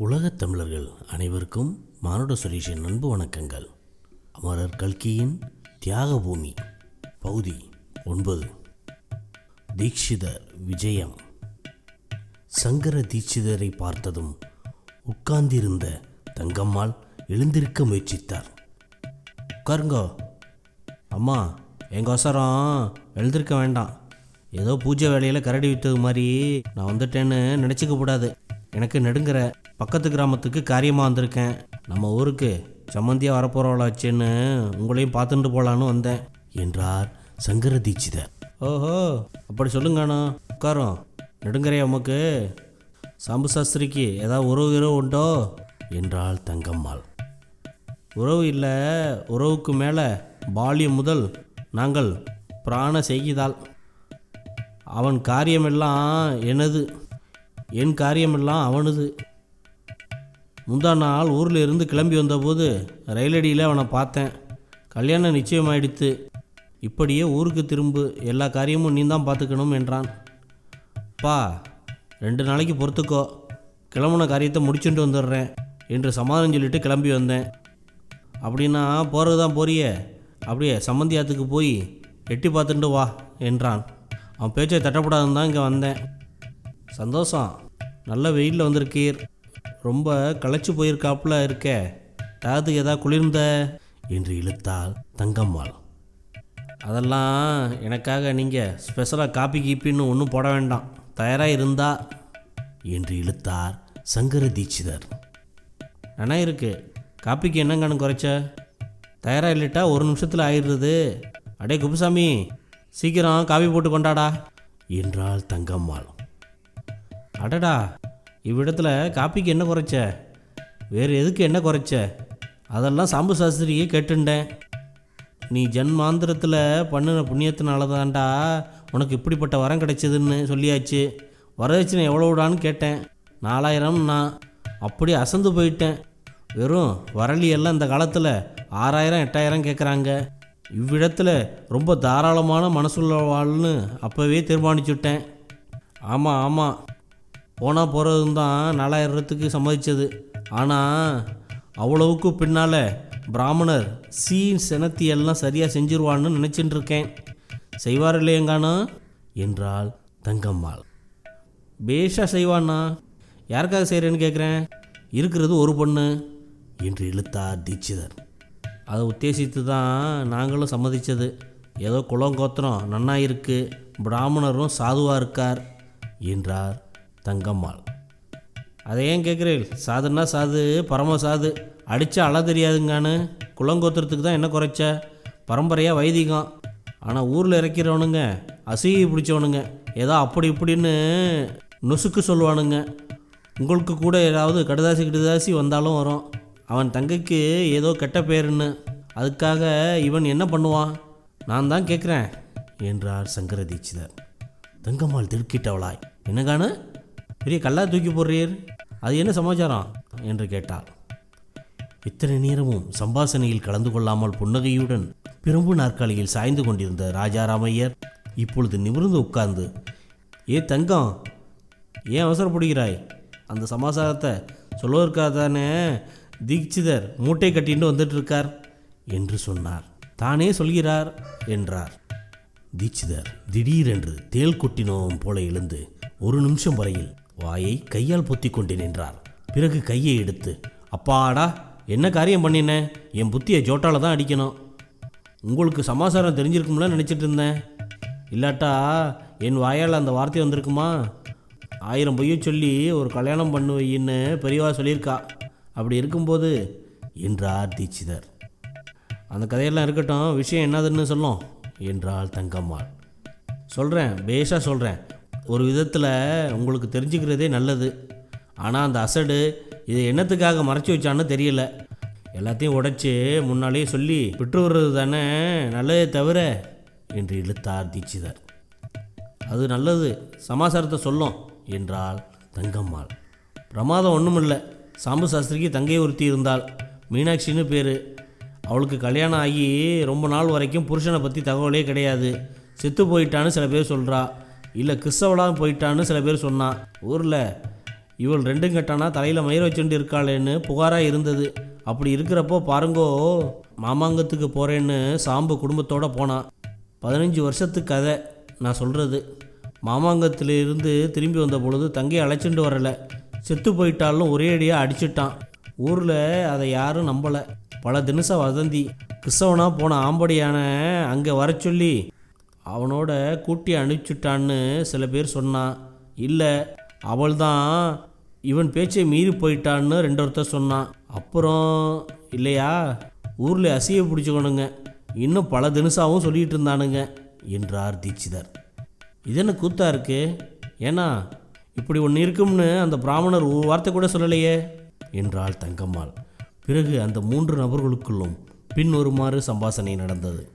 உலகத் தமிழர்கள் அனைவருக்கும் மானுட சுரேஷின் அன்பு வணக்கங்கள். அமரர் கல்கியின் தியாக பூமி பகுதி ஒன்பது. தீட்சிதர் விஜயம். சங்கர தீட்சிதரை பார்த்ததும் உட்கார்ந்திருந்த தங்கம்மாள் எழுந்திருக்க முயற்சித்தார். உட்காருங்கோ. அம்மா எங்கள் அவசரம்? எழுந்திருக்க வேண்டாம். ஏதோ பூஜை வேலையில் கரடி வித்தது மாதிரி. நான் வந்துட்டேன்னு நினச்சிக்க கூடாது. எனக்கு நெடுங்கிற. பக்கத்து கிராமத்துக்கு காரியமாக வந்திருக்கேன். நம்ம ஊருக்கு சம்மந்தியாக வரப்போகிறவளாச்சேன்னு உங்களையும் பார்த்துட்டு போகலான்னு வந்தேன் என்றார் சங்கர தீட்சிதர். ஓஹோ அப்படி சொல்லுங்கண்ணா உட்காரும் நெடுங்கரையா உமக்கு? சாம்பு சாஸ்திரிக்கு ஏதாவது உறவு இரவு உண்டோ? என்றாள் தங்கம்மாள். உறவு இல்லை உறவுக்கு மேலே பால்யம் முதல் நாங்கள் பிராண செய்கிதால். அவன் காரியமெல்லாம் எனது என் காரியமெல்லாம் அவனது. முந்தா நாள் ஊரில் இருந்து கிளம்பி வந்தபோது ரயிலடியில் அவனை பார்த்தேன். கல்யாணம் நிச்சயமாயிடுத்து. இப்படியே ஊருக்கு திரும்பு. எல்லா காரியமும் நீ தான் பார்த்துக்கணும் என்றான். பா ரெண்டு நாளைக்கு பொறுத்துக்கோ. கிளம்புன காரியத்தை முடிச்சுட்டு வந்துடுறேன் என்று சமாதானம் சொல்லிட்டு கிளம்பி வந்தேன். அப்படின்னா போகிறது தான் போறியே? அப்படியே சம்மந்தியாத்துக்கு போய் எட்டி பார்த்துட்டு வா என்றான். அவன் பேச்சை தட்டப்படாதுன்னு தான் இங்கே வந்தேன். சந்தோஷம். நல்ல வெயிலில் வந்திருக்கீர். ரொம்ப களைச்சு போயிருக்காப்புல இருக்கே. தாத்துக்கு எதா குளிர்ந்த? என்று இழுத்தாள் தங்கம்மாள். அதெல்லாம் எனக்காக நீங்கள் ஸ்பெஷலாக காப்பி கீப்பின்னு ஒன்றும் போட வேண்டாம். தயாராக இருந்தா என்று இழுத்தார் சங்கர தீட்சிதர். அண்ணா இருக்கு. காப்பிக்கு என்னங்கன்னு குறைச்ச? தயாராக இல்லட்டா ஒரு நிமிஷத்தில் ஆயிடுறது. அடே குப்புசாமி சீக்கிரம் காபி போட்டு கொண்டாடா என்றாள் தங்கம்மாள். அடடா இவ்விடத்தில் காப்பிக்கு என்ன குறைச்ச? வேறு எதுக்கு என்ன குறைச்ச? அதெல்லாம் சாம்பு சாஸ்திரியே கேட்டுண்டேன். நீ ஜன்மாந்திரத்தில் பண்ணின புண்ணியத்தினால தான்டா உனக்கு இப்படிப்பட்ட வரம் கிடைச்சதுன்னு சொல்லியாச்சு. வரதட்சணை எவ்வளோடான்னு கேட்டேன். நாலாயிரம் நான் அப்படி அசந்து போயிட்டேன். வெறும் வரலியெல்லாம் இந்த காலத்தில் ஆறாயிரம் எட்டாயிரம் கேட்குறாங்க இவ்விடத்தில் ரொம்ப தாராளமான மனசுள்ளவாள்னு அப்போவே தீர்மானிச்சுட்டேன். ஆமாம் ஆமாம் போனால் போகிறதும் தான் நாலாயிரத்துக்கு சம்மதிச்சது. ஆனால் அவ்வளவுக்கு பின்னால் பிராமணர் சீன் செனத்தி எல்லாம் சரியாக செஞ்சிருவான்னு நினச்சிட்டு இருக்கேன் செய்வார் இல்லையங்கானா என்றாள் தங்கம்மாள். பேஷா செய்வான்னா? யாருக்காக செய்கிறேன்னு கேட்குறேன் இருக்கிறது ஒரு பொண்ணு என்று இழுத்தார் தீட்சிதர். அதை உத்தேசித்து தான் நாங்களும் சம்மதிச்சது. ஏதோ குளம் கோத்திரம் நன்னா இருக்குது பிராமணரும் சாதுவாக இருக்கார் என்றார் தங்கம்மாள். அதை ஏன் கேட்குறீள் சாதுன்னா சாது பரம சாது. அடித்தா அழ தெரியாதுங்கானு? குளங்கோத்திரத்துக்கு தான் என்ன குறைச்ச? பரம்பரையாக வைதிகம். ஆனால் ஊரில் இறக்கிறவனுங்க அசையை பிடிச்சவனுங்க ஏதோ அப்படி இப்படின்னு நொசுக்கு சொல்லுவானுங்க. உங்களுக்கு கூட ஏதாவது கடுதாசி கடுதாசி வந்தாலும் வரும். அவன் தங்கைக்கு ஏதோ கெட்ட பேருன்னு. அதுக்காக இவன் என்ன பண்ணுவான்? நான் தான் கேட்குறேன் என்றார் சங்கர தீட்சிதர் தங்கம்மாள் திடுக்கிட்டவளாய் என்னங்கானு? பெரிய கல்லா தூக்கி போடுறீர்? அது என்ன சமாச்சாரம்? என்று கேட்டார். இத்தனை நேரமும் சம்பாசனையில் கலந்து கொள்ளாமல் புன்னகையுடன் பிரம்பு நாற்காலியில் சாய்ந்து கொண்டிருந்த ராஜாராமையர் இப்பொழுது நிமிர்ந்து உட்கார்ந்து ஏ தங்கம் ஏன் அவசரப்படுகிறாய்? அந்த சமாசாரத்தை சொல்வதற்காக தானே தீட்சிதர் மூட்டை கட்டின்னு வந்துட்டு இருக்கார் என்று சொன்னார். தானே சொல்கிறார் என்றார். தீட்சிதர் திடீரென்று தேள் கொட்டினோம் போல எழுந்து ஒரு நிமிஷம் வரையில் வாயை கையால் பொத்தி கொண்டு நின்றார். பிறகு கையை எடுத்து அப்பாடா என்ன காரியம் பண்ணினேன் என் புத்தியை ஜோட்டால தான் அடிக்கணும். உங்களுக்கு சமாசாரம் தெரிஞ்சிருக்கும்ல நினச்சிட்டு இருந்தேன். இல்லாட்டா என் வாயால் அந்த வார்த்தை வந்திருக்குமா? ஆயிரம் பொய்ய சொல்லி ஒரு கல்யாணம் பண்ணுவையின்னு பெரியவா சொல்லியிருக்கா. அப்படி இருக்கும்போது என்றார் தீட்சிதர். அந்த கதையெல்லாம் இருக்கட்டும் விஷயம் என்னதுன்னு சொல்லும் என்றாள் தங்கம்மாள். சொல்கிறேன் பேஷாக சொல்கிறேன் ஒரு விதத்தில் உங்களுக்கு தெரிஞ்சுக்கிறதே நல்லது. ஆனால் அந்த அசடு இதை என்னத்துக்காக மறைச்சி வச்சான்னு தெரியல. எல்லாத்தையும் உடைச்சி முன்னாலேயே சொல்லி விட்டு வர்றது தானே நல்லதே தவிர என்று இழுத்தார் தீட்சிதர். அது நல்லது சமாசாரத்தை சொல்லும் என்றாள் தங்கம்மாள். பிரமாதம் ஒன்றுமில்லை சாம்பு சாஸ்திரிக்கு தங்கை ஒருத்தி இருந்தாள். மீனாட்சின்னு பேர். அவளுக்கு கல்யாணம் ஆகி ரொம்ப நாள் வரைக்கும் புருஷனை பற்றி தகவலே கிடையாது. செத்து போயிட்டான்னு சில பேர் சொல்கிறா இல்லை கிறிஸ்தவளாக போயிட்டான்னு சில பேர் சொன்னான் ஊரில் இவள் ரெண்டும் கட்டானா? தலையில் மயிர் வச்சுட்டு இருக்காளேன்னு புகாராக இருந்தது. அப்படி இருக்கிறப்போ பாருங்கோ மாமாங்கத்துக்கு போகிறேன்னு சாம்பு குடும்பத்தோடு போனான் பதினஞ்சு வருஷத்து கதை நான் சொல்கிறது மாமாங்கத்திலிருந்து திரும்பி வந்த பொழுது தங்கையை அழைச்சிட்டு வரலை. செத்து போயிட்டாலும் ஒரே அடியாக அடிச்சிட்டான். ஊரில் அதை யாரும் நம்பலை. பல தினச வதந்தி. கிறிஸ்தவனாக போன ஆம்படியான அங்கே வர சொல்லி அவனோட கூட்டி அனுப்பிச்சுட்டான்னு சில பேர் சொன்னான் இல்லை அவள் தான் இவன் பேச்சை மீறி போயிட்டான்னு ரெண்டு ஒருத்தர் சொன்னான் அப்புறம் இல்லையா ஊரில் அசிய பிடிச்சிக்கணுங்க. இன்னும் பல தினசாவும் சொல்லிகிட்டு இருந்தானுங்க என்றார் தீட்சிதர். இது என்ன கூத்தா இருக்கு? ஏன்னா இப்படி ஒன்று இருக்கும்னு அந்த பிராமணர் ஒரு வார்த்தை கூட சொல்லலையே என்றாள் தங்கம்மாள். பிறகு அந்த மூன்று நபர்களுக்குள்ளும் பின்வருமாறு சம்பாசனை நடந்தது.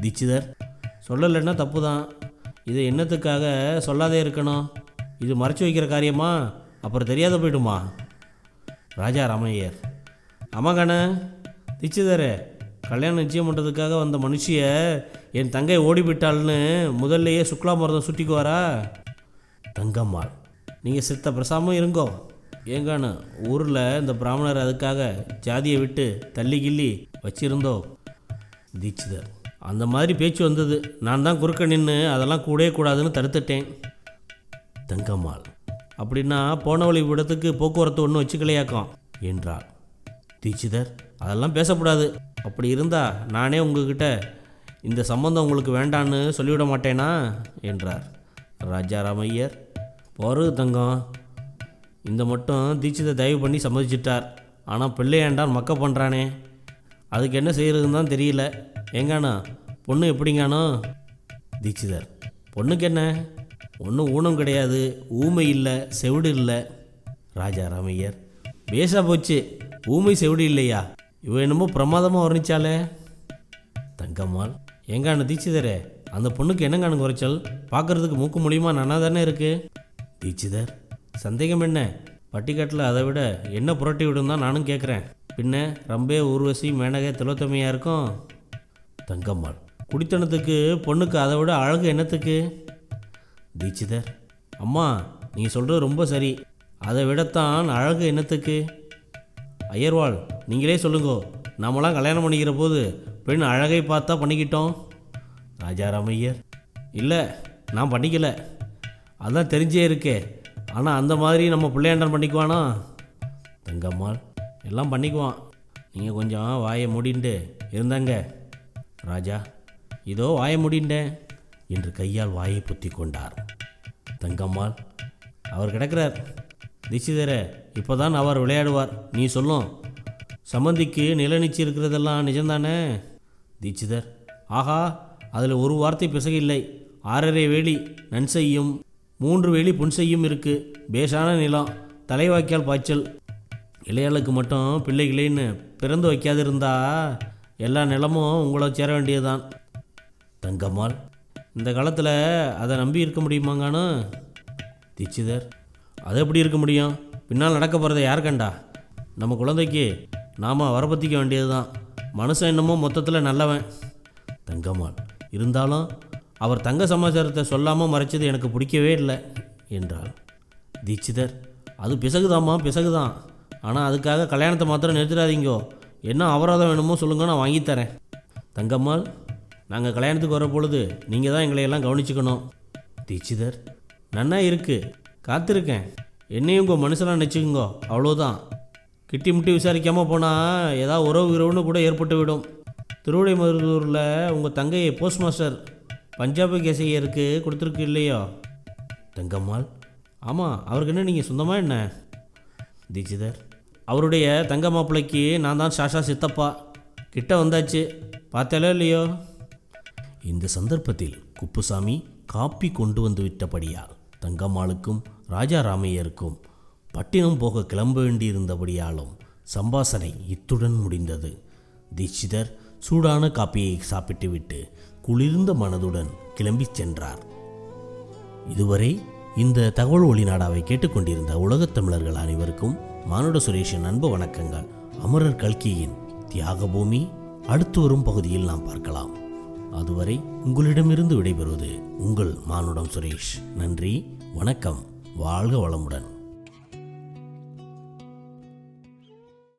தீட்சிதர் சொல்லலைன்னா தப்பு தான் இதை என்னத்துக்காக சொல்லாதே இருக்கணும்? இது மறைச்சு வைக்கிற காரியமா? அப்புறம் தெரியாத போயிடுமா? ராஜா ராமையர் ஆமாங்கண்ணே தீட்சிதரே கல்யாணம் நிச்சயம் பண்ணுறதுக்காக வந்த மனுஷிய என் தங்கை ஓடிவிட்டாள்னு முதல்லையே சுக்லா மருதம் சுட்டிக்குவாரா? தங்கம்மாள் நீங்கள் சித்த பிரசாமம் இருங்கோ. ஏங்கானு ஊரில் இந்த பிராமணர் அதுக்காக ஜாதியை விட்டு தள்ளி கிள்ளி வச்சிருந்தோ? தீட்சிதர் அந்த மாதிரி பேச்சு வந்தது. நான் தான் குறுக்க நின்று அதெல்லாம் கூடவே கூடாதுன்னு தடுத்துட்டேன். தங்கம்மாள் அப்படின்னா போன வழி விடத்துக்கு போக்குவரத்து ஒன்றும் வச்சுக்கலையாக்கம் என்றாள். தீட்சிதர் அதெல்லாம் பேசக்கூடாது. அப்படி இருந்தா நானே உங்ககிட்ட இந்த சம்பந்தம் உங்களுக்கு வேண்டான்னு சொல்லிவிட மாட்டேனா என்றார். ராஜாராமையர் போகிறது தங்கம். இந்த மட்டும் தீட்சிதை தயவு பண்ணி சம்மதிச்சிட்டார். ஆனால் பிள்ளையாண்டான் மக்க பண்ணுறானே அதுக்கு என்ன செய்கிறதுன்னு தான் தெரியல. ஏங்கானா பொண்ணு எப்படிங்கானோ தீட்சிதர் பொண்ணுக்கு என்ன? ஒன்றும் ஊனம் கிடையாது ஊமை இல்லை செவிடு இல்லை. ராஜா ராமையர் பேசா போச்சு ஊமை செவிடு இல்லையா? இவ என்னமோ பிரமாதமாக வர்ணிச்சாலே தங்கம்மாள் எங்கான தீட்சிதரே அந்த பொண்ணுக்கு என்னங்கான குறைச்சல்? பார்க்கறதுக்கு மூக்கு மூலியமாக நன்னா தானே இருக்கு? தீட்சிதர் சந்தேகம் என்ன? பட்டிக்காட்டில் அதை விட என்ன புரட்டி விடும் தான் நானும் கேட்குறேன் பின்ன ரம்பே ஊர்வசி மேனகை திலோத்தமையாக இருக்கும் தங்கம்மாள் குடித்தனத்துக்கு பொண்ணுக்கு அதை விட அழகு என்னத்துக்கு? தீட்சிதர் அம்மா நீ சொல்கிறது ரொம்ப சரி. அதை விடத்தான் அழகு என்னத்துக்கு? ஐயர்வாள் நீங்களே சொல்லுங்கோ. நாமெல்லாம் கல்யாணம் பண்ணிக்கிற போது பெண் அழகை பார்த்தா பண்ணிக்கிட்டோம். ராஜாராமையர் இல்லை நான் பண்ணிக்கல. அதான் தெரிஞ்சே இருக்கே. ஆனால் அந்த மாதிரி நம்ம பிள்ளையாண்டன் பண்ணிக்குவானா? தங்கம்மாள் எல்லாம் பண்ணிக்குவான். நீங்கள் கொஞ்சம் வாயை மூடிண்டு இருந்தாங்க. ராஜா இதோ வாயை முடிண்டேன் என்று கையால் வாயை பொத்தி கொண்டார். தங்கம்மாள் அவர் கிடக்கிறார். தீட்சிதரே இப்போதான் அவர் விளையாடுவார். நீ சொல்லும் சம்மந்திக்கு நிலநிச்சு இருக்கிறதெல்லாம் நிஜம்தானே? தீட்சிதர் ஆஹா அதில் ஒரு வார்த்தை பிசகில்லை. ஆறரை வேலி நன்செய்யும் மூன்று வேலி புன்செய்யும் இருக்கு. பேஷான நிலம் தலைவாக்கியால் பாய்ச்சல் இளையாளுக்கு மட்டும் பிள்ளைகளேன்னு பிறந்து வைக்காதிருந்தா எல்லா நிலமும் உங்களை சேர வேண்டியதுதான். தங்கம்மாள் இந்த காலத்தில் அதை நம்பி இருக்க முடியுமாங்கானு? தீட்சிதர் அது எப்படி இருக்க முடியும்? பின்னால் நடக்க போகிறத யார் கண்டா? நம்ம குழந்தைக்கு நாம் வரப்பத்திக்க வேண்டியது தான் மனுஷன் என்னமோ மொத்தத்தில் நல்லவன். தங்கம்மாள் இருந்தாலும் அவர் தங்க சமாச்சாரத்தை சொல்லாமல் மறைச்சது எனக்கு பிடிக்கவே இல்லை என்றாள். தீட்சிதர் அது பிசகுதாம்மா பிசகுதான். ஆனால் அதுக்காக கல்யாணத்தை மாத்திரம் நிறுத்திடாதீங்கோ. என்ன அபராதம் வேணுமோ சொல்லுங்க நான் வாங்கித் தரேன். தங்கம்மாள் நாங்கள் கல்யாணத்துக்கு வர பொழுது நீங்கள் தான் எங்களை எல்லாம் கவனிச்சுக்கணும். தீட்சிதர் நன்னா இருக்கு காத்திருக்கேன். என்னையும் உங்கள் மனுஷனாக நினச்சிக்குங்கோ அவ்வளோதான் கிட்டி முட்டி விசாரிக்காமல் போனால் ஏதாவது உறவு உறவுன்னு கூட ஏற்பட்டு விடும். திருவிடைமருதூரில் உங்கள் தங்கையை போஸ்ட் மாஸ்டர் பஞ்சாபு கேசையருக்கு கொடுத்துருக்கு இல்லையோ? தங்கம்மாள் ஆமாம் அவருக்கு என்ன நீங்கள் சொந்தமாக என்ன? தீட்சிதர் அவருடைய தங்க மாப்பிள்ளைக்கு நான் தான் ஷாஷா சித்தப்பா. கிட்ட வந்தாச்சு. பார்த்தாலோ இல்லையோ? இந்த சந்தர்ப்பத்தில் குப்புசாமி காப்பி கொண்டு வந்து விட்டபடியால் தங்கம்மாளுக்கும் ராஜா ராமையருக்கும் பட்டினம் போக கிளம்ப வேண்டியிருந்தபடியாலும் சம்பாசனை இத்துடன் முடிந்தது. தீட்சிதர் சூடான காப்பியை சாப்பிட்டுவிட்டு குளிர்ந்த மனதுடன் கிளம்பிச் சென்றார். இதுவரை இந்த தகவல் ஒளி நாடாவை கேட்டுக்கொண்டிருந்த உலகத் தமிழர்கள் அனைவருக்கும் மானுட சுரேஷின் அன்பு வணக்கங்கள். அமரர் கல்கியின் தியாகபூமி அடுத்து வரும் பகுதியில் நாம் பார்க்கலாம். அதுவரை உங்களிடமிருந்து விடைபெறுவது உங்கள் மானுடம் சுரேஷ். நன்றி வணக்கம் வாழ்க வளமுடன்.